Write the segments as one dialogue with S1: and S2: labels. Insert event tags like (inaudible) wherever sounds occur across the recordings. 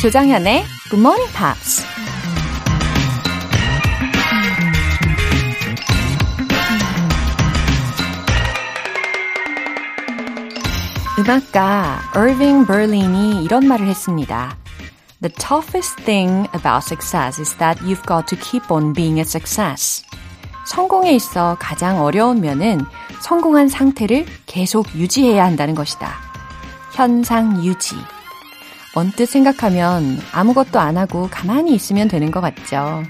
S1: 조장현의 Good Morning Pops. 음악가 Irving Berlin이 이런 말을 했습니다. The toughest thing about success is that you've got to keep on being a success. 성공에 있어 가장 어려운 면은 성공한 상태를 계속 유지해야 한다는 것이다. 현상 유지. 언뜻 생각하면 아무것도 안 하고 가만히 있으면 되는 것 같죠.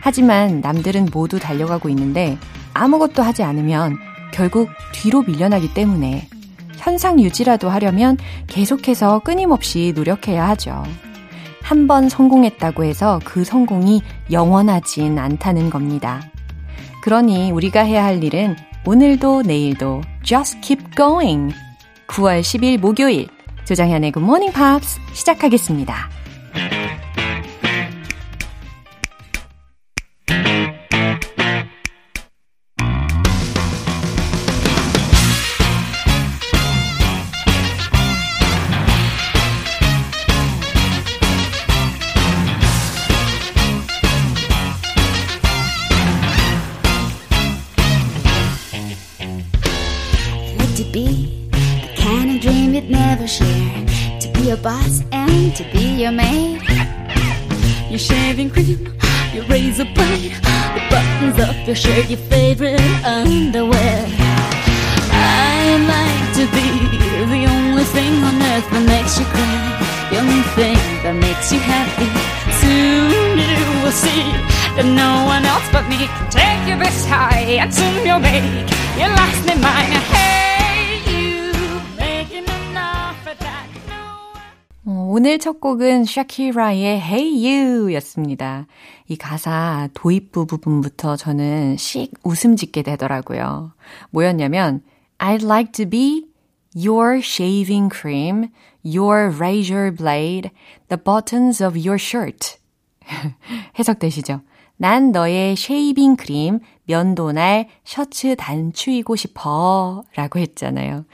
S1: 하지만 남들은 모두 달려가고 있는데 아무것도 하지 않으면 결국 뒤로 밀려나기 때문에 현상 유지라도 하려면 계속해서 끊임없이 노력해야 하죠. 한 번 성공했다고 해서 그 성공이 영원하진 않다는 겁니다. 그러니 우리가 해야 할 일은 오늘도 내일도 just keep going. 9월 10일 목요일 조장현의 Good Morning Pops 시작하겠습니다.
S2: Buttons of your favorite underwear. I'd like to be the only thing on earth that makes you cry, the only thing that makes you happy. Soon you will see that no one else but me can take you this high, and soon you'll make your last name mine. Hey.
S1: 어, 오늘 첫 곡은 샤키라의 Hey You 였습니다. 이 가사 도입부 부분부터 저는 씩 웃음 짓게 되더라고요. 뭐였냐면, I'd like to be your shaving cream, your razor blade, the buttons of your shirt. (laughs) 해석되시죠? 난 너의 shaving cream, 면도날, 셔츠 단추이고 싶어. 라고 했잖아요.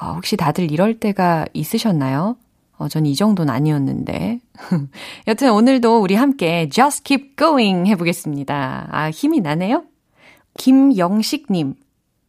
S1: 어, 혹시 다들 이럴 때가 있으셨나요? 어, 전 이 정도는 아니었는데. (laughs) 여튼 오늘도 우리 함께 Just Keep Going 해보겠습니다. 아, 힘이 나네요? 김영식님.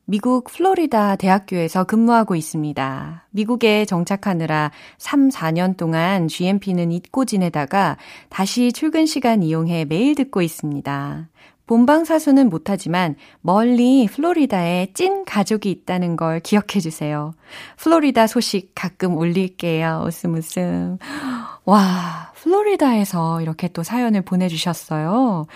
S1: 미국 플로리다 대학교에서 근무하고 있습니다. 미국에 정착하느라 3, 4년 동안 GMP는 잊고 지내다가 다시 출근 시간 이용해 매일 듣고 있습니다. 본방사수는 못하지만 멀리 플로리다에 찐 가족이 있다는 걸 기억해 주세요. 플로리다 소식 가끔 올릴게요. 웃음 웃음. 와, 플로리다에서 이렇게 또 사연을 보내주셨어요.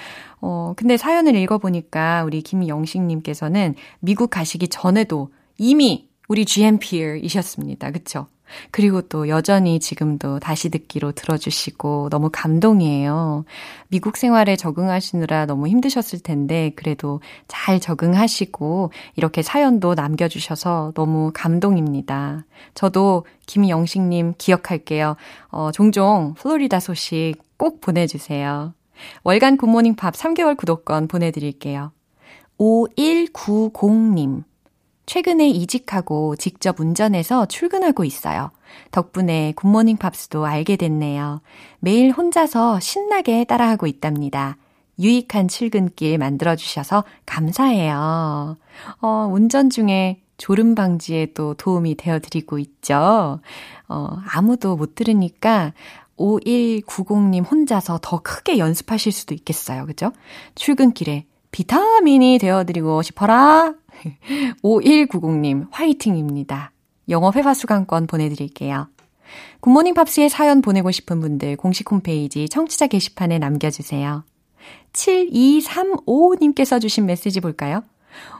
S1: 어, 근데 사연을 읽어보니까 우리 김영식님께서는 미국 가시기 전에도 이미 우리 GMP이셨습니다. 그쵸? 그리고 또 여전히 지금도 다시 듣기로 들어주시고 너무 감동이에요. 미국 생활에 적응하시느라 너무 힘드셨을 텐데 그래도 잘 적응하시고 이렇게 사연도 남겨주셔서 너무 감동입니다. 저도 김영식님 기억할게요. 어, 종종 플로리다 소식 꼭 보내주세요. 월간 굿모닝 팝스 3개월 구독권 보내드릴게요. 5190님. 최근에 이직하고 직접 운전해서 출근하고 있어요. 덕분에 굿모닝 팝스도 알게 됐네요. 매일 혼자서 신나게 따라하고 있답니다. 유익한 출근길 만들어주셔서 감사해요. 어, 운전 중에 졸음 방지에 도 도움이 되어드리고 있죠. 어, 아무도 못 들으니까 5190님 혼자서 더 크게 연습하실 수도 있겠어요. 그죠? 출근길에 비타민이 되어드리고 싶어라. (laughs) 5190님, 화이팅입니다. 영어 회화 수강권 보내드릴게요. 굿모닝 팝스에 사연 보내고 싶은 분들 공식 홈페이지 청취자 게시판에 남겨주세요. 7235님께서 주신 메시지 볼까요?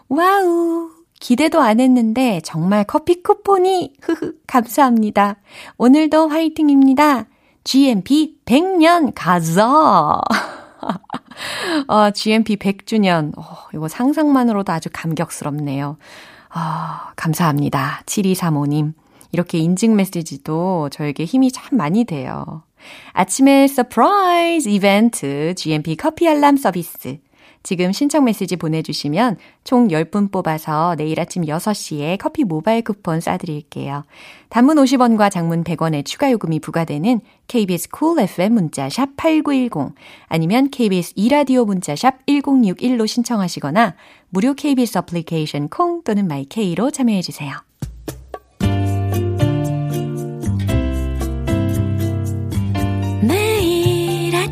S1: 와우! 기대도 안 했는데 정말 커피 쿠폰이 흐흐 감사합니다. 오늘도 화이팅입니다. GMP 100년 가자. 어, GMP 100주년. 어, 이거 상상만으로도 아주 감격스럽네요. 아, 감사합니다. 7235님. 이렇게 인증 메시지도 저에게 힘이 참 많이 돼요. 아침에 surprise 이벤트 GMP 커피 알람 서비스. 지금 신청 메시지 보내주시면 총 10분 뽑아서 내일 아침 6시에 커피 모바일 쿠폰 쏴드릴게요. 단문 50원과 장문 100원의 추가 요금이 부과되는 KBS Cool FM 문자샵 8910 아니면 KBS 2라디오 문자샵 1061로 신청하시거나 무료 KBS 어플리케이션 콩 또는 마이케이로 참여해주세요.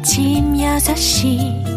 S2: 아침 6시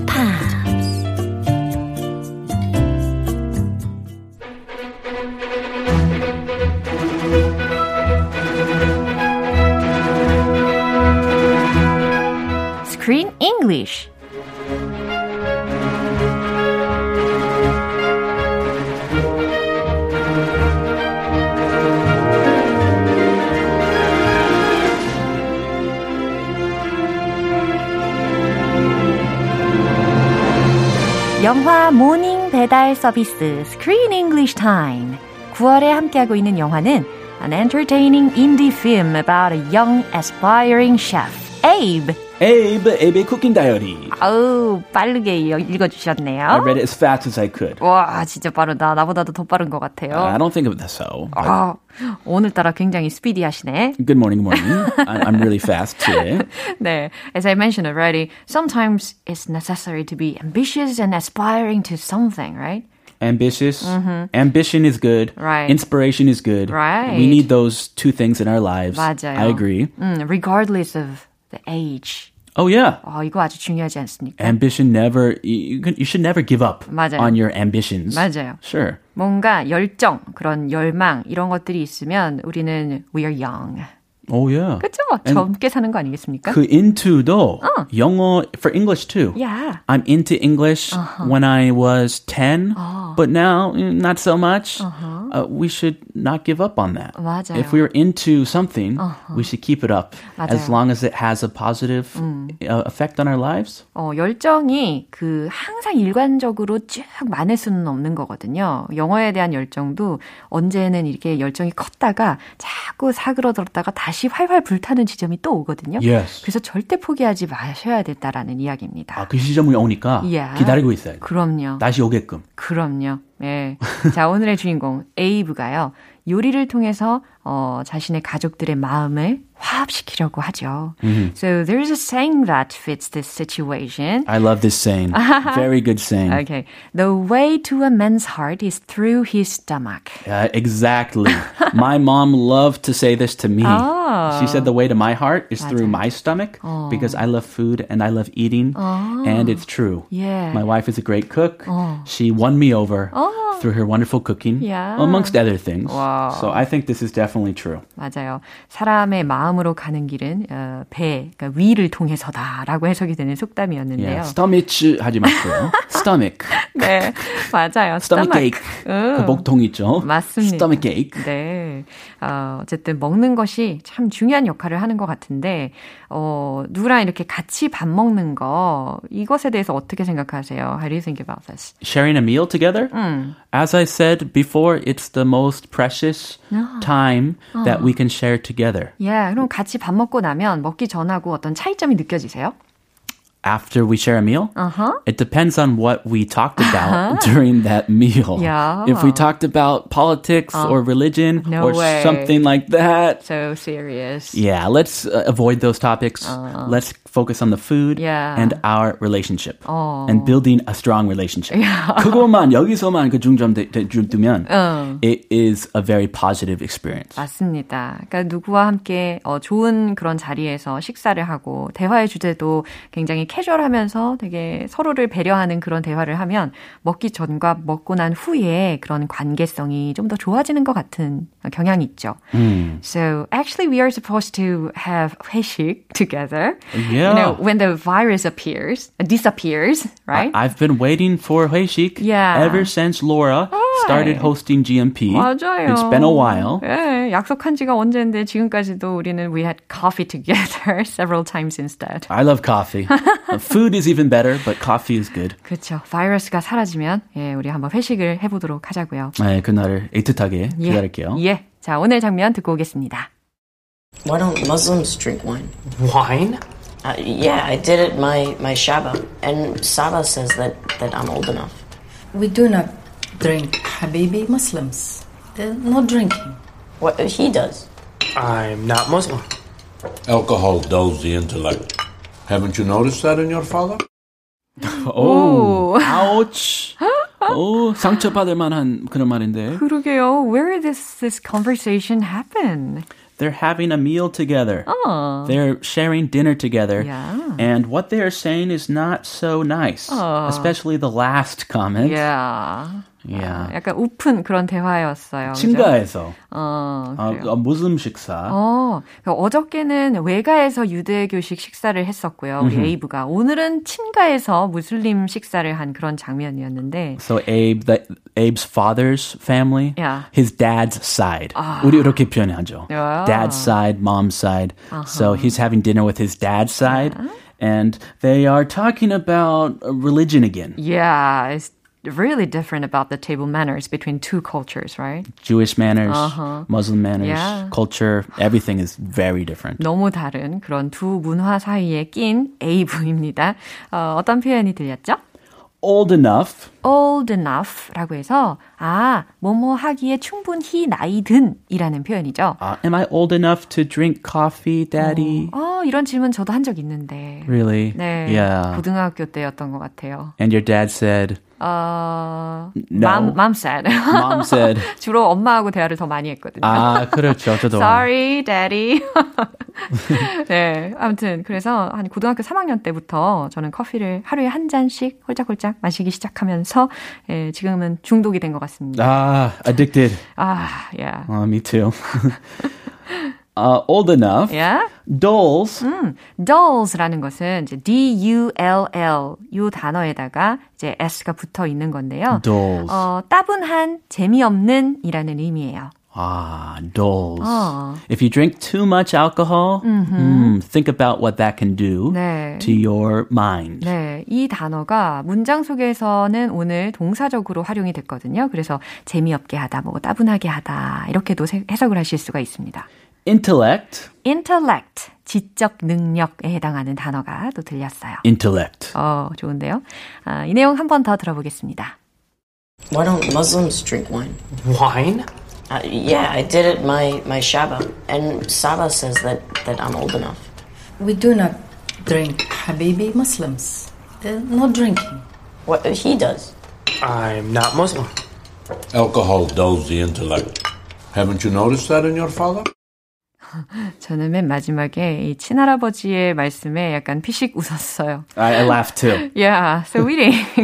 S1: Screen English 영화 모닝 배달 서비스 Screen English Time 9월에 함께하고 있는 영화는 An entertaining indie film about a young aspiring chef, Abe.
S3: Abe, Abe Cooking Diary.
S1: 아우, 빠르게 읽어주셨네요.
S3: I read it as fast as I could.
S1: 와, 진짜 빠르다. 나보다도 더 빠른 것 같아요.
S3: I don't think of it so. but-
S1: 아, 오늘따라 굉장히 스피디하시네.
S3: Good morning, good morning. I- I'm really fast today. (laughs)
S1: 네, as I mentioned already, sometimes it's necessary to be ambitious and aspiring to something, right?
S3: Ambitious. Ambition is good.
S1: Mm-hmm. Right.
S3: Inspiration is good.
S1: Right.
S3: We need those two things in our lives.
S1: 맞아요.
S3: I agree.
S1: 음, regardless of the age.
S3: Oh yeah.
S1: 어, 이거 아주 중요하지 않습니까?
S3: Ambition never. You, you should never give up
S1: 맞아요.
S3: on your ambitions.
S1: 맞아요.
S3: Sure.
S1: 뭔가 열정, 그런 열망 이런 것들이 있으면 우리는 we are young.
S3: Oh yeah.
S1: 그렇죠? 젊게 사는 거 아니겠습니까?
S3: 그 into도 영어 for English too.
S1: Yeah.
S3: I'm into English when I was 10, but now mm, not so much. Uh, we should not give up on that.
S1: 맞아요.
S3: If we're into something, we should keep it up as
S1: 맞아요.
S3: long as it has a positive uh, effect on our lives.
S1: 어, 열정이 그 항상 일관적으로 쭉 많을 수는 없는 거거든요. 영어에 대한 열정도 언제는 이렇게 열정이 컸다가 자꾸 사그러들었다가 다시 활활 불타는 지점이 또 오거든요.
S3: Yes.
S1: 그래서 절대 포기하지 마셔야 된다라는 이야기입니다.
S3: 아, 그 시점이 오니까
S1: Yeah.
S3: 기다리고 있어요.
S1: 그럼요.
S3: 다시 오게끔.
S1: 그럼요. 예. (laughs) 자, 오늘의 주인공 에이브가요. 요리를 통해서 어, 자신의 가족들의 마음을 화합시키려고 하죠. So there's a saying that fits this situation.
S3: I love this saying. (laughs) Very good saying.
S1: Okay. The way to a man's heart is through his stomach.
S3: Yeah, exactly. (laughs) my mom loved to say this to me. She said the way to my heart is through my stomach because I love food and I love eating. And it's true.
S1: Yeah.
S3: My wife is a great cook. She won me over through her wonderful cooking,
S1: Yeah.
S3: amongst other things.
S1: Wow.
S3: So I think this is definitely true.
S1: 맞아요. 사람의 마음 으로 가는 길은 어, 배, 그러니까 위를 통해서다라고 해석이 되는 속담이었는데요.
S3: Yeah. Stomach 하지 마세요. Stomach.
S1: 네, 맞아요.
S3: Stomach ache.
S1: 음.
S3: 그 복통 있죠?
S1: 맞습니다.
S3: Stomach ache.
S1: 네. 어, 어쨌든 먹는 것이 참 중요한 역할을 하는 것 같은데, 어, 누구랑 이렇게 같이 밥 먹는 거, 이것에 대해서 어떻게 생각하세요? How do you think about this?
S3: sharing a meal together. As I said before, it's the most precious time that we can share together.
S1: 예, 그럼 같이 밥 먹고 나면 먹기 전하고 어떤 차이점이 느껴지세요?
S3: After we share a meal,
S1: Uh-huh.
S3: it depends on what we talked about (laughs) during that meal.
S1: Yeah.
S3: If we talked about politics or religion
S1: no
S3: or
S1: way.
S3: something like that,
S1: So serious.
S3: yeah, let's uh, avoid those topics. Let's focus on the food
S1: Yeah.
S3: and our relationship and building a strong relationship. (laughs) 그것만 여기서만 그 중점 대- 대- 주- 두면 it is a very positive experience.
S1: 맞습니다. 그러니까 누구와 함께 어, 좋은 그런 자리에서 식사를 하고 대화의 주제도 굉장히 캐주얼하면서 되게 서로를 배려하는 그런 대화를 하면 먹기 전과 먹고 난 후에 그런 관계성이 좀 더 좋아지는 것 같은 경향이 있죠. So actually we are supposed to have 회식 together. You
S3: Yeah.
S1: know, when the virus appears, disappears, right?
S3: I've been waiting for 회식
S1: Yeah.
S3: ever since Laura started hosting GMP.
S1: 맞아요.
S3: It's been a while.
S1: 예, 약속한 지가 언젠데 지금까지도 우리는 we had coffee together several times instead.
S3: I love coffee. (laughs) Food is even better, but coffee is good.
S1: 그렇죠. 바이러스가 사라지면 예, 우리 한번 회식을 해보도록 하자고요.
S3: 네, 그날을 애틋하게
S1: 예,
S3: 기다릴게요.
S1: 예. 자, 오늘 장면 듣고 오겠습니다.
S4: Why don't Muslims drink wine?
S5: Wine?
S4: Uh, yeah, I did it my my Shaba, and Saba says that that I'm old enough.
S6: We do not drink Habibi Muslims. There's no drinking.
S4: What he does?
S5: I'm not Muslim.
S7: Alcohol dulls the intellect. Haven't you noticed that in your father? (laughs)
S3: 오, ouch. (laughs) 오, 상처받을 만한 그런 말인데.
S1: 그러게요. Where did this this conversation happen?
S3: They're having a meal together.
S1: Oh.
S3: They're sharing dinner together.
S1: Yeah.
S3: And what they are saying is not so nice. Especially the last comment.
S1: Yeah.
S3: Yeah.
S1: 약간 우픈 그런 대화였어요. 그죠?
S3: 친가에서
S1: 어,
S3: 아,
S1: 그래요.
S3: 아, 무슨 식사?
S1: 어, 어저께는 외가에서 유대교식 식사를 했었고요. 우리 에이브가. 오늘은 친가에서 무슬림 식사를 한 그런 장면이었는데.
S3: So Abe, the, Abe's father's family,
S1: Yeah.
S3: his dad's side. 우리 이렇게 표현하죠.
S1: Yeah.
S3: Dad's side, mom's side. So he's having dinner with his dad's side, and they are talking about uh, religion again.
S1: Yeah, it's really different about the table manners between two cultures, right?
S3: Jewish manners, Muslim manners,
S1: Yeah.
S3: culture, everything is very different.
S1: 너무 다른 그런 두 문화 사이에 낀 에이브입니다. 어, 어떤 표현이 들렸죠?
S3: Old enough.
S1: old enough라고 해서 아, 뭐뭐 하기에 충분히 나이 든이라는 표현이죠.
S3: Uh, am I old enough to drink coffee, daddy?
S1: 어, 이런 질문 저도 한 적 있는데.
S3: Really?
S1: 네.
S3: Yeah.
S1: 고등학교 때였던 것 같아요.
S3: And your dad said,
S1: 어,
S3: No.
S1: mom, mom said.
S3: mom said,
S1: 주로 엄마하고 대화를 더 많이 했거든요.
S3: 아, 그렇죠. 저도.
S1: Sorry, daddy. (laughs) 네, 아무튼 그래서 한 고등학교 3학년 때부터 저는 커피를 하루에 한 잔씩 홀짝홀짝 마시기 시작하면서 예, 지금은 중독이 된 것 같습니다.
S3: Ah, addicted.
S1: 아, yeah.
S3: Uh, me too. uh, (laughs) old enough.
S1: Yeah?
S3: Dolls.
S1: dulls라는 것은 이제 D-U-L-L 이 단어에다가 이제 S가 붙어 있는 건데요.
S3: Dolls.
S1: 어, 따분한, 재미없는 이라는 의미예요.
S3: Ah, dolls.
S1: 어.
S3: If you drink too much alcohol, hmm, think about what that can do
S1: 네.
S3: to your mind.
S1: 네, 이 단어가 문장 속에서는 오늘 동사적으로 활용이 됐거든요. 그래서 재미없게 하다, 뭐 따분하게 하다 이렇게도 세- 해석을 하실 수가 있습니다.
S3: Intellect.
S1: intellect, 지적 능력에 해당하는 단어가 또 들렸어요.
S3: Intellect.
S1: 어, 좋은데요. 아, 이 내용 한 번 더 들어보겠습니다.
S4: Why don't Muslims drink wine?
S5: Wine?
S4: Uh, yeah, I did it my my Shaba, and Saba says that that I'm old enough.
S6: We do not drink Habibi Muslims. There's no drinking.
S4: What he does?
S5: I'm not Muslim.
S7: Alcohol dulls the intellect. Haven't you noticed that in your father?
S1: 저는 맨 마지막에 이 친할아버지의 말씀에 약간 피식 웃었어요.
S3: I, I laughed too.
S1: Yeah, so we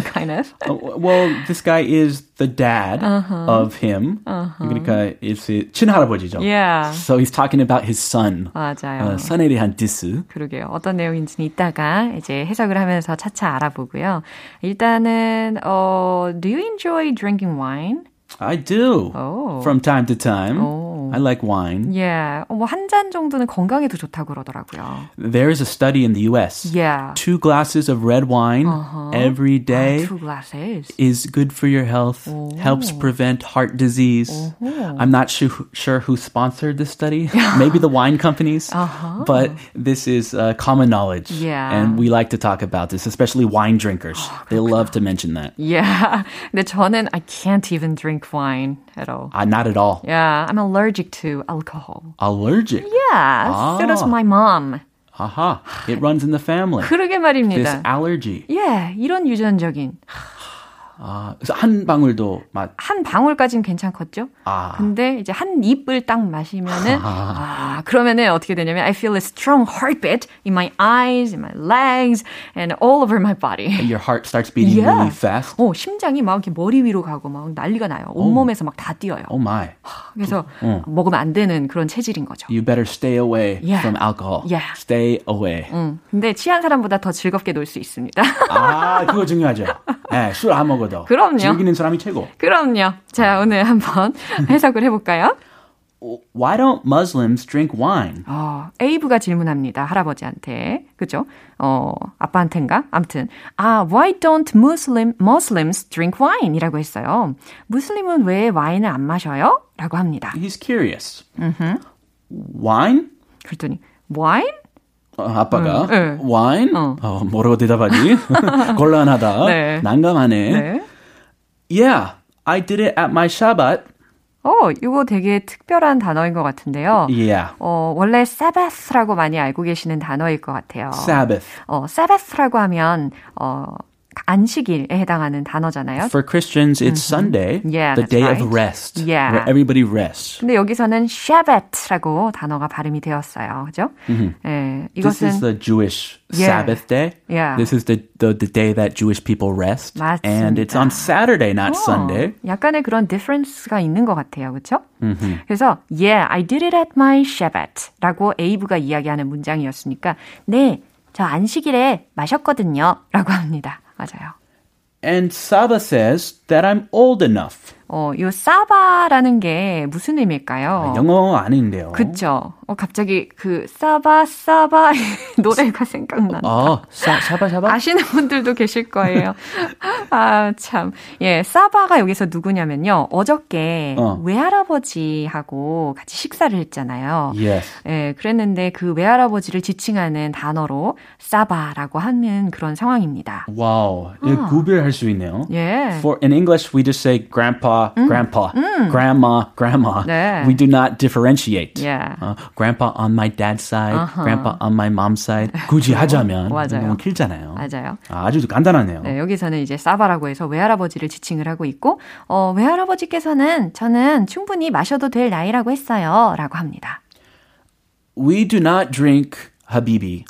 S1: kind of.
S3: Uh, well, this guy is the dad of him. 그러니까 it's 친할아버지죠.
S1: Yeah.
S3: So he's talking about his son.
S1: 맞아요.
S3: 어, 선에 대한 디스.
S1: 그러게요. 어떤 내용인지는 이따가 이제 해석을 하면서 차차 알아보고요. 일단은 어, do you enjoy drinking wine?
S3: I do.
S1: Oh.
S3: From time to time.
S1: Oh.
S3: I like wine.
S1: Yeah. 어, 뭐한 잔 정도는 건강에도 좋다고 그러더라고요.
S3: There is a study in the US.
S1: Yeah.
S3: Two glasses of red wine every day
S1: Two glasses.
S3: is good for your health, helps prevent heart disease. I'm not sure, sure who sponsored this study. (laughs) Maybe the wine companies. But this is uh, common knowledge.
S1: Yeah.
S3: And we like to talk about this, especially wine drinkers. they love to mention that.
S1: Yeah. (laughs) 근데 저는 I can't even drink wine at all.
S3: Uh, not at all.
S1: Yeah, I'm allergic to alcohol.
S3: Allergic.
S1: Yeah, so does my mom.
S3: Aha. It runs in the family. (sighs)
S1: 그러게
S3: This
S1: 말입니다.
S3: allergy.
S1: 예, 이런 유전적인
S3: 아, 그래서 한 방울도 맛.
S1: 한 방울까지는 괜찮겠죠?
S3: 아.
S1: 근데 이제 한 입을 딱 마시면은 아, 그러면은 어떻게 되냐면 I feel a strong heartbeat in my eyes, in my legs, and all over my body.
S3: Your heart starts beating
S1: Yeah.
S3: really fast.
S1: 어, 심장이 막 이렇게 머리 위로 가고 막 난리가 나요. 온몸에서 막 다 뛰어요.
S3: Oh my.
S1: 그래서 먹으면 안 되는 그런 체질인 거죠.
S3: You better stay away
S1: Yeah.
S3: from alcohol.
S1: Yeah.
S3: Stay away.
S1: 음, 근데 취한 사람보다 더 즐겁게 놀 수 있습니다.
S3: 아, 그거 중요하죠. 네, 술안 먹어 도.
S1: 그럼요.
S3: 즐기는 사람이 최고.
S1: 그럼요. 자, 오늘 한번 (laughs) 해석을 해볼까요?
S3: Why don't Muslims drink wine?
S1: 어, 에이브가 질문합니다. 할아버지한테. 그죠? 어, 아빠한텐가? 암튼. 아, why don't Muslim, Muslims drink wine? 이라고 했어요. 무슬림은 왜 와인을 안 마셔요? 라고 합니다.
S3: He's curious. Wine?
S1: 그랬더니, wine?
S3: 어, 아빠가
S1: 네.
S3: wine?
S1: 어.
S3: 어, 뭐라고 대답하지? (laughs) (laughs) 곤란하다.
S1: 네.
S3: 난감하네.
S1: 네.
S3: Yeah, I did it at my Shabbat.
S1: 어, 이거 되게 특별한 단어인 것 같은데요.
S3: Yeah.
S1: 어, 원래 Sabbath라고 많이 알고 계시는 단어일 것 같아요.
S3: Sabbath.
S1: 어, Sabbath라고 하면, 어, 안식일에 해당하는 단어잖아요.
S3: For Christians, it's Sunday,
S1: Yeah,
S3: the day
S1: right.
S3: of rest,
S1: Yeah.
S3: where everybody rests.
S1: 근데 여기서는 Shabbat라고 단어가 발음이 되었어요. 그죠? 예,
S3: This
S1: 이것은
S3: is the Jewish
S1: Yeah.
S3: Sabbath day.
S1: Yeah.
S3: This is the, the, the day that Jewish people rest.
S1: 맞습니다.
S3: And it's on Saturday, not
S1: 어,
S3: Sunday.
S1: 약간의 그런 difference가 있는 것 같아요. 그렇죠? 그래서 Yeah, I did it at my Shabbat라고 에이브가 이야기하는 문장이었으니까 네, 저 안식일에 마셨거든요. 라고 합니다. 맞아요.
S3: And Saba says that I'm old enough.
S1: 어, 요 사바라는 게 무슨 의미일까요?
S3: 영어 아닌데요.
S1: 그쵸. 어, 갑자기 그 사바 사바 (laughs) 노래가 생각난다.
S3: 어, 사, 샤바 샤바?
S1: 아시는 분들도 계실 거예요. (laughs) 아, 참. 예, 사바가 여기서 누구냐면요. 어저께
S3: 어.
S1: 외할아버지하고 같이 식사를 했잖아요.
S3: Yes.
S1: 예, 그랬는데 그 외할아버지를 지칭하는 단어로 사바라고 하는 그런 상황입니다.
S3: Wow. 예, 구별할 수 있네요.
S1: 예.
S3: For in English, we just say grandpa, grandpa, grandma, grandma.
S1: 네.
S3: We do not differentiate.
S1: Yeah.
S3: 어, grandpa on my dad's side, grandpa on my mom's side. 굳이 하자면. 너무 길잖아요.
S1: 맞아요.
S3: 아, 아주 간단하네요.
S1: 네, 여기서는 이제 사바라고 해서 외할아버지를 지칭을 하고 있고, 어, 외할아버지께서는 저는 충분히 마셔도 될 나이라고 했어요. 라고 합니다.
S3: We do not drink habibi,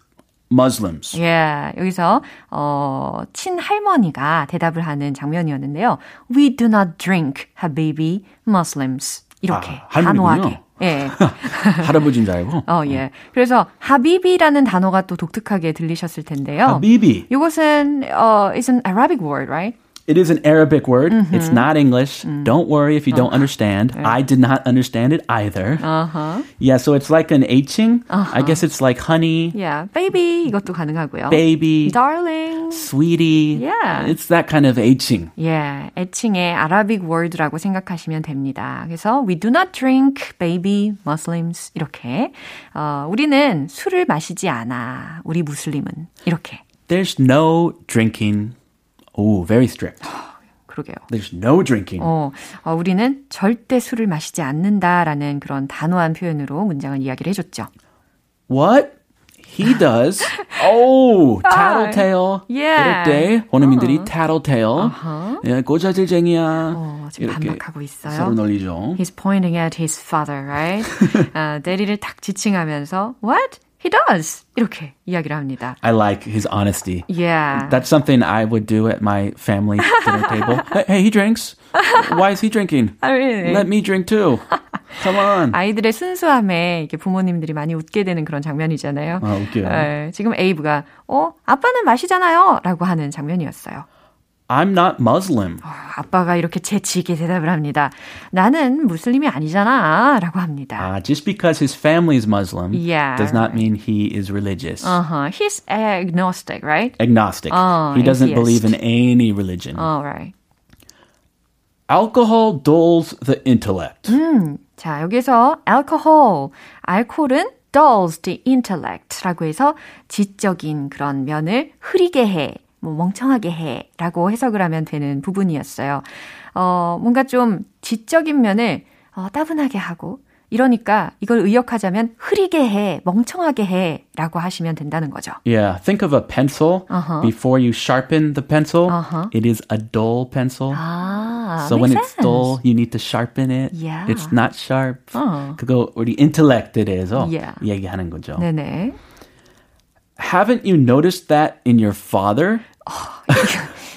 S3: Muslims.
S1: 예, 여기서, 어, 친할머니가 대답을 하는 장면이었는데요. We do not drink, habibi, Muslims. 이렇게
S3: 아.
S1: 단호하게. 예. (laughs)
S3: 할아버지인 줄 알고.
S1: 어, 예. 그래서 하비비라는 단어가 또 독특하게 들리셨을 텐데요.
S3: Habibi.
S1: 이것은 어, is an Arabic word, right?
S3: It is an Arabic word. It's not English. Don't worry if you don't understand. I did not understand it either.
S1: Uh-huh.
S3: Yeah, so it's like an Hing. I guess it's like honey,
S1: Yeah, baby 이것도 가능하고요.
S3: baby,
S1: darling.
S3: sweetie.
S1: Yeah.
S3: It's that kind of Hing.
S1: 예, 애칭의 아라빅 word라고 생각하시면 됩니다. 그래서 we do not drink baby Muslims 이렇게 어, 우리는 술을 마시지 않아. 우리 무슬림은 이렇게
S3: There's no drinking. Oh, very strict.
S1: 그러게요.
S3: There's no drinking.
S1: 어, 어, 우리는 절대 술을 마시지 않는다라는 그런 단호한 표현으로 문장을 이야기를 해줬죠.
S3: What? He does. Oh, tattletale.
S1: Yeah.
S3: 이럴 때 원어민들이 tattletale. 예, 꼬자질쟁이야.
S1: 어, 지금 반박하고 있어요.
S3: 서로 놀리죠.
S1: He's pointing at his father, right? 아, 대리를 딱 지칭하면서 What? He does. 이렇게 이야기를 합니다.
S3: I like his honesty.
S1: Yeah.
S3: That's something I would do at my family dinner table. Hey, hey, he drinks. Why is he drinking?
S1: 아, really?
S3: Let me drink too. Come on.
S1: 아이들의 순수함에 이렇게 부모님들이 많이 웃게 되는 그런 장면이잖아요.
S3: 아, 웃겨요.
S1: 네, 지금 에이브가 어 아빠는 마시잖아요, 라고 하는 장면이었어요.
S3: I'm not Muslim.
S1: 아빠가 이렇게 재치 있게 대답을 합니다. 나는 무슬림이 아니잖아, 라고 합니다.
S3: Uh, just because his family is Muslim
S1: Yeah,
S3: does not mean he is religious.
S1: Uh-huh. He's agnostic, right?
S3: Agnostic.
S1: Oh,
S3: he doesn't
S1: atheist.
S3: believe in any religion.
S1: All right.
S3: Alcohol dulls the intellect.
S1: 자, 여기서 alcohol, 알코올은 dulls the intellect라고 해서 지적인 그런 면을 흐리게 해, 뭐 멍청하게 해 라고 해석을 하면 되는 부분이었어요. 어, 뭔가 좀 지적인 면을 어, 따분하게 하고 이러니까 이걸 의역하자면 흐리게 해, 멍청하게 해 라고 하시면 된다는 거죠.
S3: Yeah, think of a pencil.
S1: Uh-huh.
S3: Before you sharpen the pencil,
S1: Uh-huh.
S3: it is a dull pencil.
S1: 아,
S3: so when
S1: makes
S3: it's dull,
S1: sense.
S3: you need to sharpen it.
S1: Yeah.
S3: It's not sharp.
S1: 어.
S3: 그거 우리 intellect에 대해서
S1: Yeah.
S3: 얘기하는 거죠.
S1: 네네.
S3: Haven't you noticed that in your father?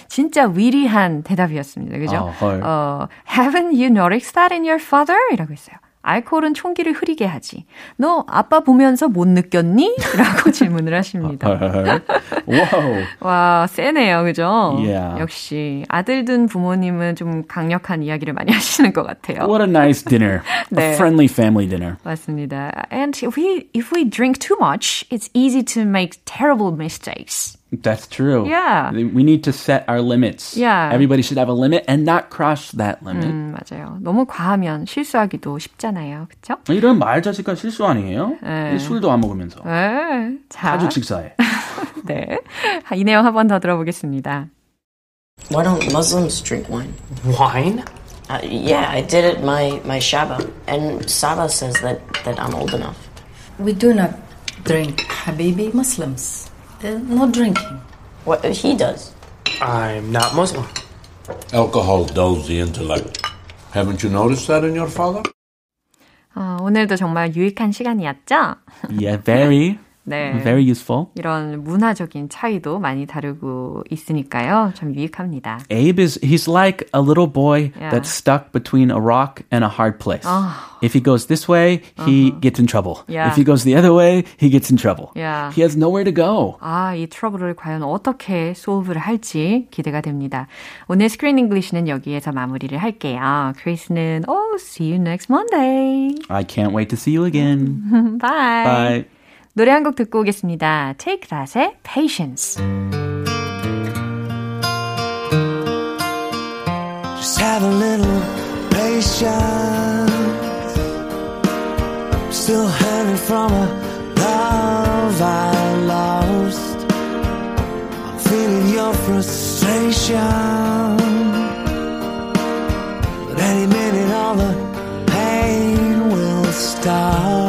S1: 진짜 위리한 대답이었습니다. 그죠?
S3: 어, 헐.
S1: 어, haven't you noticed that in your father? 이라고 했어요. 알코올은 총기를 흐리게 하지. 너 아빠 보면서 못 느꼈니? 라고 질문을 하십니다.
S3: wow.
S1: 와, 세네요. 그죠?
S3: Yeah.
S1: 역시 아들 둔 부모님은 좀 강력한 이야기를 많이 하시는 것 같아요.
S3: What a nice dinner.
S1: 네.
S3: A friendly family dinner.
S1: 맞습니다. And if we, if we drink too much, it's easy to make terrible mistakes.
S3: That's true.
S1: Yeah.
S3: We need to set our limits.
S1: Yeah.
S3: Everybody should have a limit and not cross that limit.
S1: 음, 맞아요. 너무 과하면 실수하기도 쉽잖아요. 그쵸?
S3: 이런 말 자체가 실수 아니에요?
S1: 네.
S3: 술도 안 먹으면서.
S1: 네. 자,
S3: 사죽 식사에. (laughs)
S1: 네. 이 내용 한 번 더 들어보겠습니다.
S4: Why don't Muslims drink wine?
S5: Wine?
S4: Uh, yeah, I did it my my Shabbat, and Saba says that that I'm old enough.
S6: We do not drink Habibi Muslims. Uh, no drinking.
S4: What he does?
S5: I'm not Muslim.
S7: Alcohol dulls the intellect. Haven't you noticed that in your father?
S1: 어, 오늘도 정말 유익한 시간이었죠?
S3: Yeah, very,
S1: 네.
S3: very useful.
S1: 이런 문화적인 차이도 많이 다르고 있으니까요. 참 유익합니다.
S3: Abe is he's like a little boy
S1: Yeah.
S3: that's stuck between a rock and a hard place.
S1: Oh.
S3: If he goes this way, he gets in trouble.
S1: Yeah.
S3: If he goes the other way, he gets in trouble.
S1: Yeah.
S3: He has nowhere to go.
S1: 아, 이 트러블을 과연 어떻게 솔브를 할지 기대가 됩니다. 오늘 스크린 잉글리시는 여기에서 마무리를 할게요. 크리스는 oh, see you next Monday.
S3: I can't wait to see you again. (laughs)
S1: Bye.
S3: Bye.
S1: 노래 한 곡 듣고 오겠습니다. Take That의 Patience.
S8: Just have a little patience. Still hanging from a love I lost. I'm feeling your frustration. But any minute, all the pain will stop.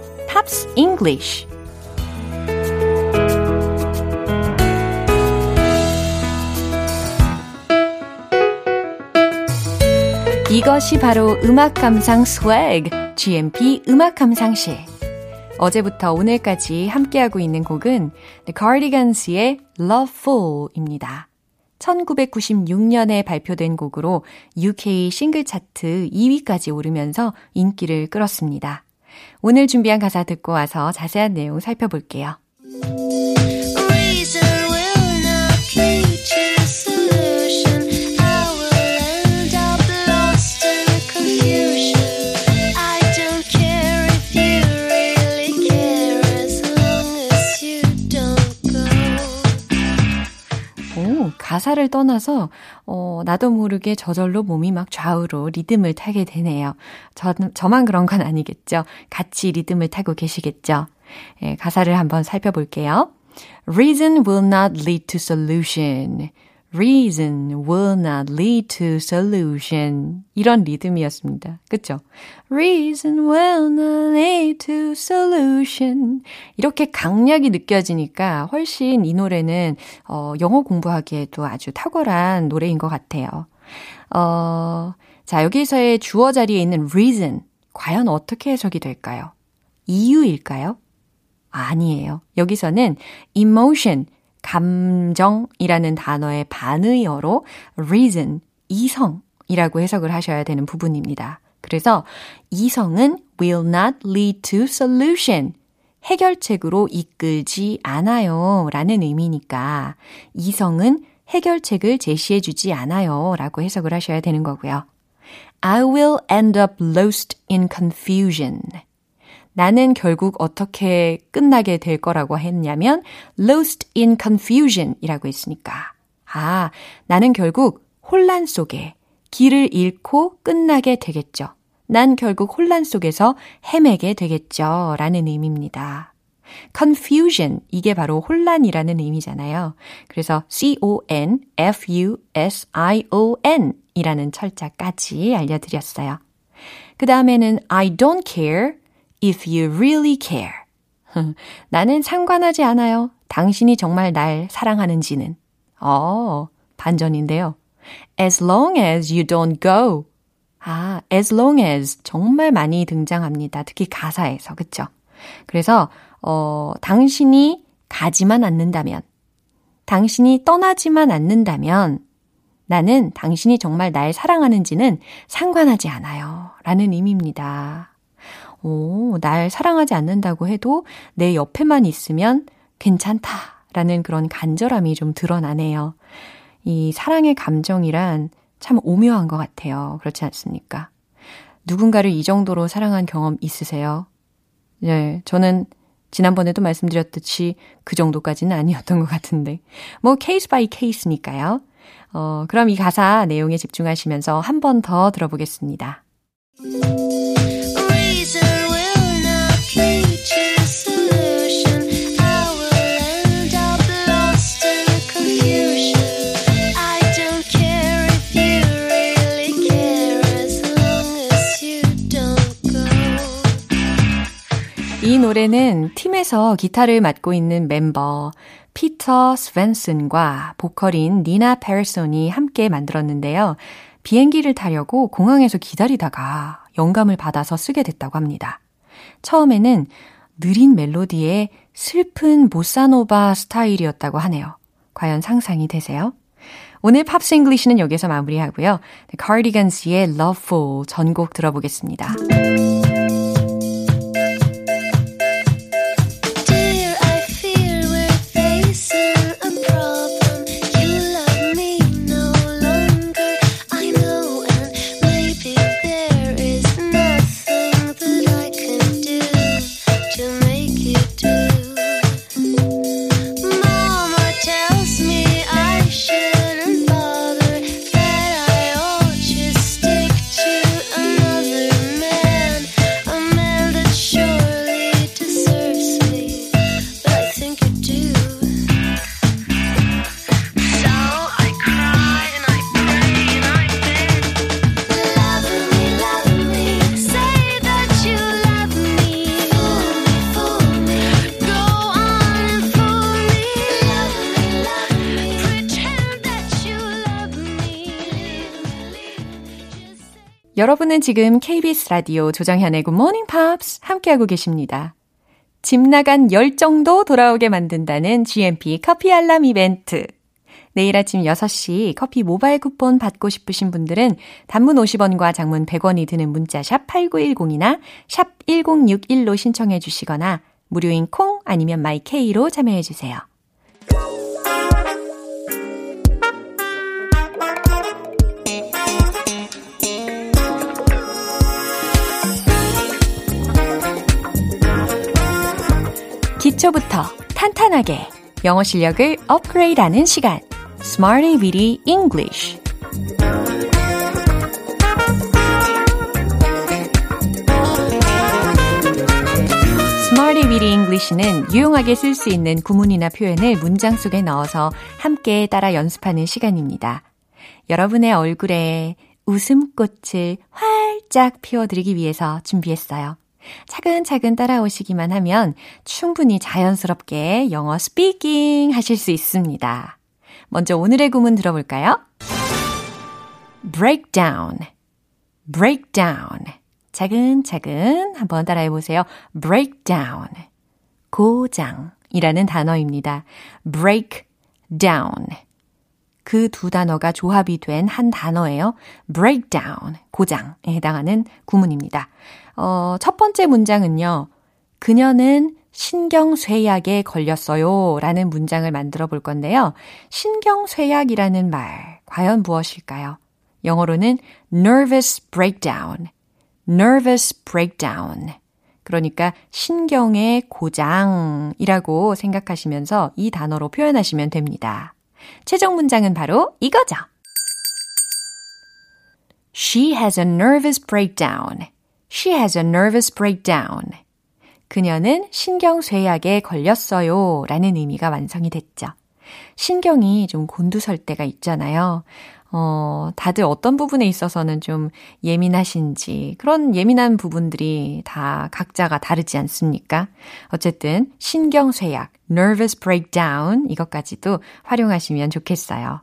S1: Pops English 이것이 바로 음악 감상 swag GMP 음악 감상실 어제부터 오늘까지 함께하고 있는 곡은 The Cardigans의 Lovefool입니다. 1996년에 발표된 곡으로 UK 싱글 차트 2위까지 오르면서 인기를 끌었습니다. 오늘 준비한 가사 듣고 와서 자세한 내용 살펴볼게요. 가사를 떠나서 어, 나도 모르게 저절로 몸이 막 좌우로 리듬을 타게 되네요. 저, 저만 그런 건 아니겠죠. 같이 리듬을 타고 계시겠죠. 예, 가사를 한번 살펴볼게요. Reason will not lead to solution. Reason will not lead to solution. 이런 리듬이었습니다. 그쵸? Reason will not lead to solution. 이렇게 강약이 느껴지니까 훨씬 이 노래는 어, 영어 공부하기에도 아주 탁월한 노래인 것 같아요. 어, 자, 여기서의 주어 자리에 있는 reason. 과연 어떻게 해석이 될까요? 이유일까요? 아니에요. 여기서는 emotion, 감정이라는 단어의 반의어로 reason, 이성이라고 해석을 하셔야 되는 부분입니다. 그래서 이성은 will not lead to solution. 해결책으로 이끌지 않아요 라는 의미니까 이성은 해결책을 제시해 주지 않아요 라고 해석을 하셔야 되는 거고요. I will end up lost in confusion. 나는 결국 어떻게 끝나게 될 거라고 했냐면 lost in confusion 이라고 했으니까. 아, 나는 결국 혼란 속에 길을 잃고 끝나게 되겠죠. 난 결국 혼란 속에서 헤매게 되겠죠. 라는 의미입니다. confusion, 이게 바로 혼란이라는 의미잖아요. 그래서 c-o-n-f-u-s-i-o-n 이라는 철자까지 알려 드렸어요. 그 다음에는 I don't care if you really care. (laughs) 나는 상관하지 않아요. 당신이 정말 날 사랑하는지는. 어, 반전인데요. As long as you don't go. 아, as long as 정말 많이 등장합니다. 특히 가사에서. 그쵸? 그래서, 어, 당신이 가지만 않는다면, 당신이 떠나지만 않는다면, 나는 당신이 정말 날 사랑하는지는 상관하지 않아요. 라는 의미입니다. 오, 날 사랑하지 않는다고 해도 내 옆에만 있으면 괜찮다. 라는 그런 간절함이 좀 드러나네요. 이 사랑의 감정이란 참 오묘한 것 같아요. 그렇지 않습니까? 누군가를 이 정도로 사랑한 경험 있으세요? 네, 저는 지난번에도 말씀드렸듯이 그 정도까지는 아니었던 것 같은데. 뭐 case by case니까요. 어, 그럼 이 가사 내용에 집중하시면서 한 번 더 들어보겠습니다. 노래는 팀에서 기타를 맡고 있는 멤버 피터 스벤슨과 보컬인 니나 페르손이 함께 만들었는데요. 비행기를 타려고 공항에서 기다리다가 영감을 받아서 쓰게 됐다고 합니다. 처음에는 느린 멜로디에 슬픈 보사노바 스타일이었다고 하네요. 과연 상상이 되세요? 오늘 Pops English는 여기서 마무리하고요. 카디건스의 Lovefool 전곡 들어보겠습니다. 여러분은 지금 KBS 라디오 조정현의 Good Morning Pops 함께하고 계십니다. 집 나간 열정도 돌아오게 만든다는 GMP 커피 알람 이벤트. 내일 아침 6시 커피 모바일 쿠폰 받고 싶으신 분들은 단문 50원과 장문 100원이 드는 문자 샵 8910이나 샵 1061로 신청해 주시거나 무료인 콩 아니면 마이케이로 참여해 주세요. 기초부터 탄탄하게 영어 실력을 업그레이드하는 시간 Smarty Weedy English Smarty Weedy English는 유용하게 쓸 수 있는 구문이나 표현을 문장 속에 넣어서 함께 따라 연습하는 시간입니다. 여러분의 얼굴에 웃음꽃을 활짝 피워드리기 위해서 준비했어요. 차근차근 따라오시기만 하면 충분히 자연스럽게 영어 스피킹 하실 수 있습니다. 먼저 오늘의 구문 들어볼까요? break down, break down. 차근차근 한번 따라해 보세요. break down. 고장이라는 단어입니다. break down. 그 두 단어가 조합이 된 한 단어예요. breakdown, 고장에 해당하는 구문입니다. 어, 첫 번째 문장은요. 그녀는 신경쇠약에 걸렸어요 라는 문장을 만들어 볼 건데요. 신경쇠약이라는 말, 과연 무엇일까요? 영어로는 nervous breakdown, nervous breakdown. 그러니까 신경의 고장이라고 생각하시면서 이 단어로 표현하시면 됩니다. 최종 문장은 바로 이거죠. She has a nervous breakdown. She has a nervous breakdown. 그녀는 신경쇠약에 걸렸어요. 라는 의미가 완성이 됐죠. 신경이 좀 곤두설 때가 있잖아요. 어, 다들 어떤 부분에 있어서는 좀 예민하신지, 그런 예민한 부분들이 다 각자가 다르지 않습니까? 어쨌든, 신경쇠약, nervous breakdown, 이것까지도 활용하시면 좋겠어요.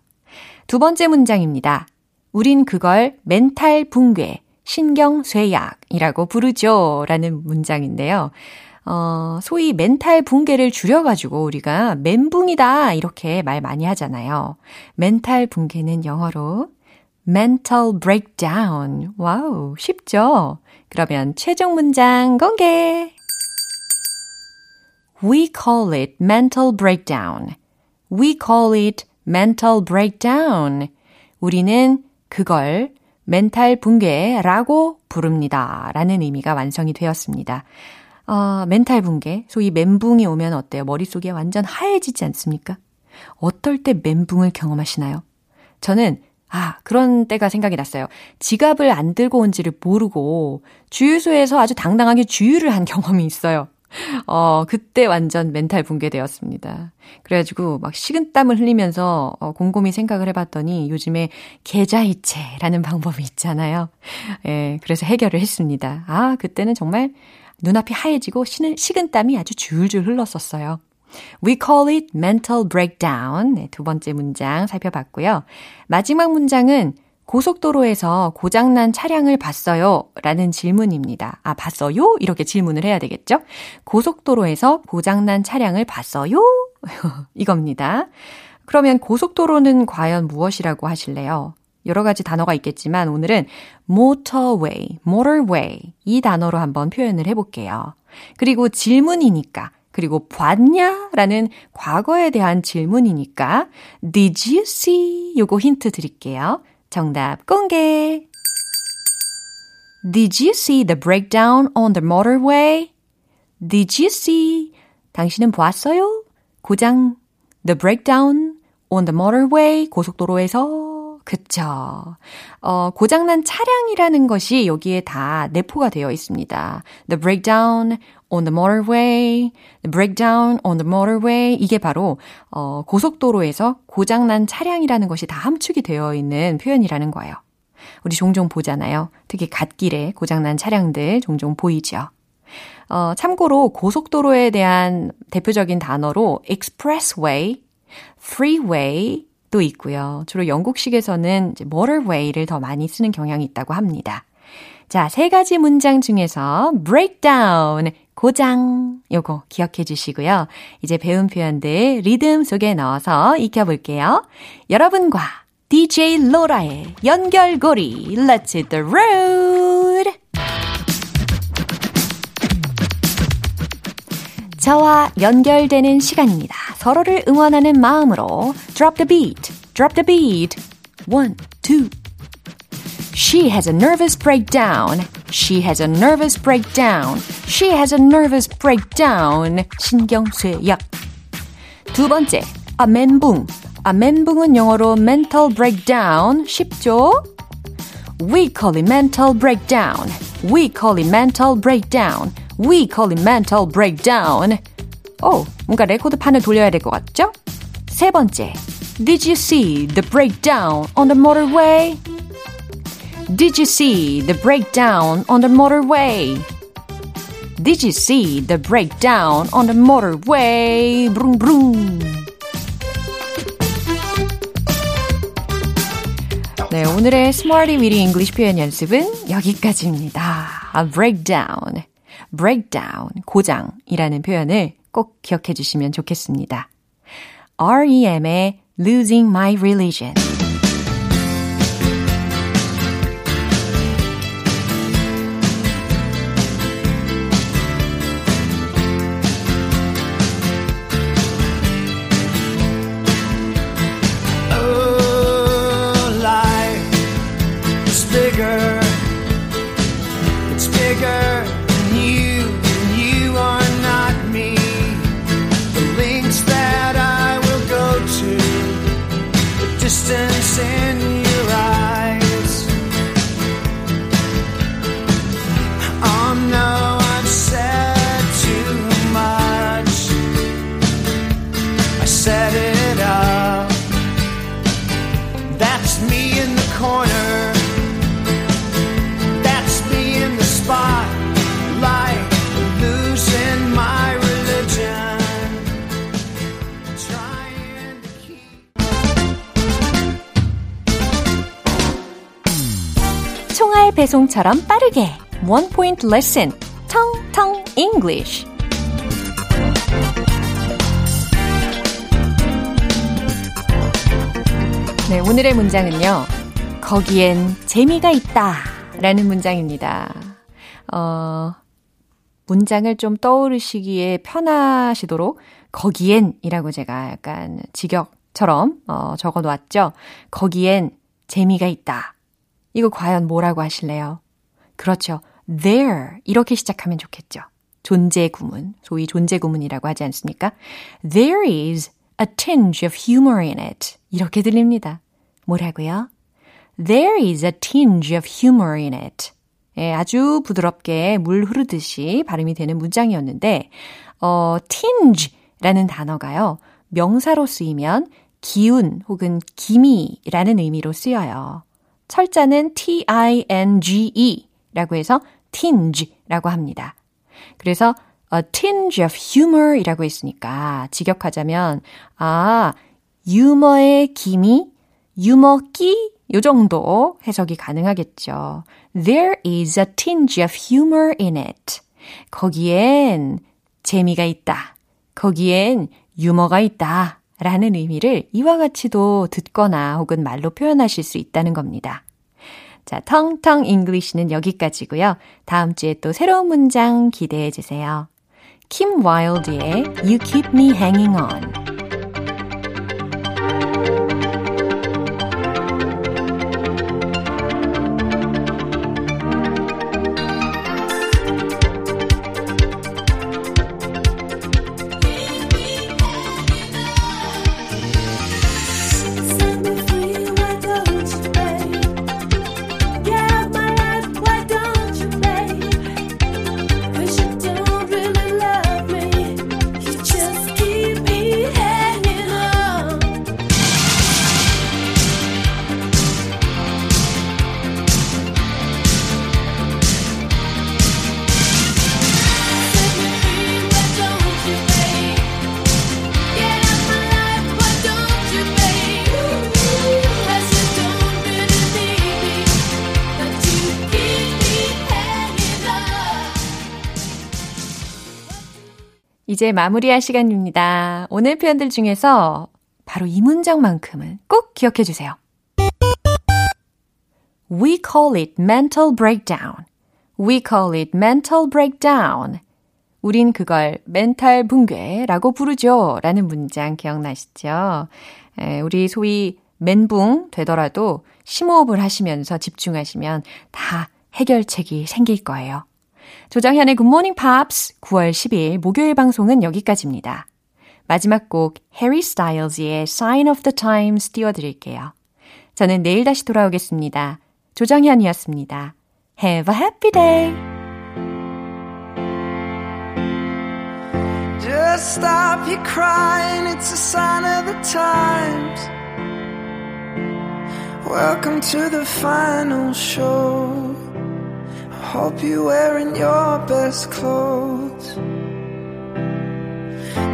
S1: 두 번째 문장입니다. 우린 그걸 멘탈 붕괴, 신경쇠약이라고 부르죠. 라는 문장인데요. 어, 소위 멘탈 붕괴를 줄여가지고 우리가 멘붕이다 이렇게 말 많이 하잖아요. 멘탈 붕괴는 영어로 mental breakdown. 와우, 쉽죠? 그러면 최종 문장 공개! We call it mental breakdown. We call it mental breakdown. 우리는 그걸 멘탈 붕괴라고 부릅니다. 라는 의미가 완성이 되었습니다. 어, 멘탈 붕괴, 소위 멘붕이 오면 어때요? 머릿속에 완전 하얘지지 않습니까? 어떨 때 멘붕을 경험하시나요? 저는 아, 그런 때가 생각이 났어요. 지갑을 안 들고 온 지를 모르고 주유소에서 아주 당당하게 주유를 한 경험이 있어요. (laughs) 어, 그때 완전 멘탈 붕괴되었습니다. 그래가지고 막 식은땀을 흘리면서 어, 곰곰이 생각을 해봤더니 요즘에 계좌이체라는 방법이 있잖아요. 예, 그래서 해결을 했습니다. 아, 그때는 정말 눈앞이 하얘지고 식은땀이 아주 줄줄 흘렀었어요. We call it mental breakdown. 네, 두 번째 문장 살펴봤고요. 마지막 문장은 고속도로에서 고장난 차량을 봤어요. 라는 질문입니다. 아, 봤어요? 이렇게 질문을 해야 되겠죠? 고속도로에서 고장난 차량을 봤어요? (laughs) 이겁니다. 그러면 고속도로는 과연 무엇이라고 하실래요? 여러 가지 단어가 있겠지만 오늘은 motorway, motorway 이 단어로 한번 표현을 해볼게요. 그리고 질문이니까 그리고 봤냐? 라는 과거에 대한 질문이니까 did you see? 요거 힌트 드릴게요. 정답 공개! Did you see the breakdown on the motorway? Did you see? 당신은 보았어요? 고장 the breakdown on the motorway 고속도로에서 그쵸. 어, 고장난 차량이라는 것이 여기에 다 내포가 되어 있습니다. The breakdown on the motorway, the breakdown on the motorway. 이게 바로, 어, 고속도로에서 고장난 차량이라는 것이 다 함축이 되어 있는 표현이라는 거예요. 우리 종종 보잖아요. 특히 갓길에 고장난 차량들 종종 보이죠. 어, 참고로 고속도로에 대한 대표적인 단어로 expressway, freeway, 도 있고요. 주로 영국식에서는 이제 motorway를 더 많이 쓰는 경향이 있다고 합니다. 자, 세 가지 문장 중에서 breakdown, 고장, 요거 기억해 주시고요. 이제 배운 표현들 리듬 속에 넣어서 익혀볼게요. 여러분과 DJ 로라의 연결고리, let's hit the road! 저와 연결되는 시간입니다. 서로를 응원하는 마음으로 drop the beat, drop the beat. One, two. She has a nervous breakdown. She has a nervous breakdown. She has a nervous breakdown. 신경쇠약. 두 번째, a 멘붕. a 멘붕은 영어로 mental breakdown. 쉽죠? We call it mental breakdown. We call it mental breakdown. We call it mental breakdown. 오, 뭔가 레코드판을 돌려야 될 것 같죠? 세 번째, Did you see the breakdown on the motorway? Did you see the breakdown on the motorway? Did you see the breakdown on the motorway? Brum brum. 네, 오늘의 Smarty Weedy English 표현 연습은 여기까지입니다. A breakdown, Breakdown, 고장이라는 표현을 꼭 기억해 주시면 좋겠습니다. REM의 Losing My Religion. 배송처럼 빠르게 원 포인트 레슨 텅텅 English. 네, 오늘의 문장은요. 거기엔 재미가 있다. 라는 문장입니다. 어, 문장을 좀 떠오르시기에 편하시도록 거기엔 이라고 제가 약간 직역처럼 어, 적어 놓았죠. 거기엔 재미가 있다. 이거 과연 뭐라고 하실래요? 그렇죠. there 이렇게 시작하면 좋겠죠. 존재 구문, 소위 존재 구문이라고 하지 않습니까? There is a tinge of humor in it. 이렇게 들립니다. 뭐라고요? There is a tinge of humor in it. 예, 아주 부드럽게 물 흐르듯이 발음이 되는 문장이었는데, 어, tinge라는 단어가요, 명사로 쓰이면 기운 혹은 기미라는 의미로 쓰여요. 철자는 t-i-n-g-e 라고 해서 tinge라고 합니다. 그래서 a tinge of humor 이라고 했으니까 직역하자면, 아, 유머의 기미, 유머 끼, 요 정도 해석이 가능하겠죠. There is a tinge of humor in it. 거기엔 재미가 있다. 거기엔 유머가 있다. 라는 의미를 이와 같이도 듣거나 혹은 말로 표현하실 수 있다는 겁니다. 자, 텅텅 English는 여기까지고요. 다음 주에 또 새로운 문장 기대해 주세요. 킴 와일드의 You Keep Me Hanging On 이제 마무리할 시간입니다. 오늘 표현들 중에서 바로 이 문장만큼은 꼭 기억해 주세요. We call it mental breakdown. We call it mental breakdown. 우린 그걸 멘탈 붕괴라고 부르죠. 라는 문장 기억나시죠? 에, 우리 소위 멘붕 되더라도 심호흡을 하시면서 집중하시면 다 해결책이 생길 거예요. 조정현의 굿모닝 팝스 9월 10일 목요일 방송은 여기까지입니다. 마지막 곡 해리 스타일즈의 Sign of the Times 띄워드릴게요. 저는 내일 다시 돌아오겠습니다. 조정현이었습니다. Have a happy day!
S8: Just stop your crying, it's a sign of the times. Welcome to the final show. Hope you're wearing your best clothes.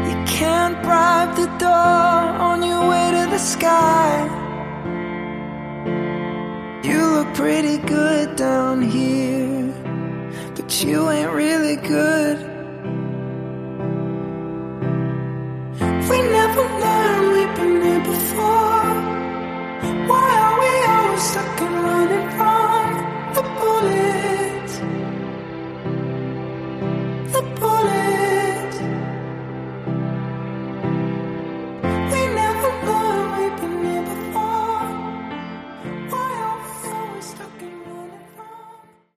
S8: You can't bribe the door on your way to the sky. You look pretty good down here, but you ain't really good.
S9: We never learned we've been here before. Why are we always stuck and running from the bullet? the bullet.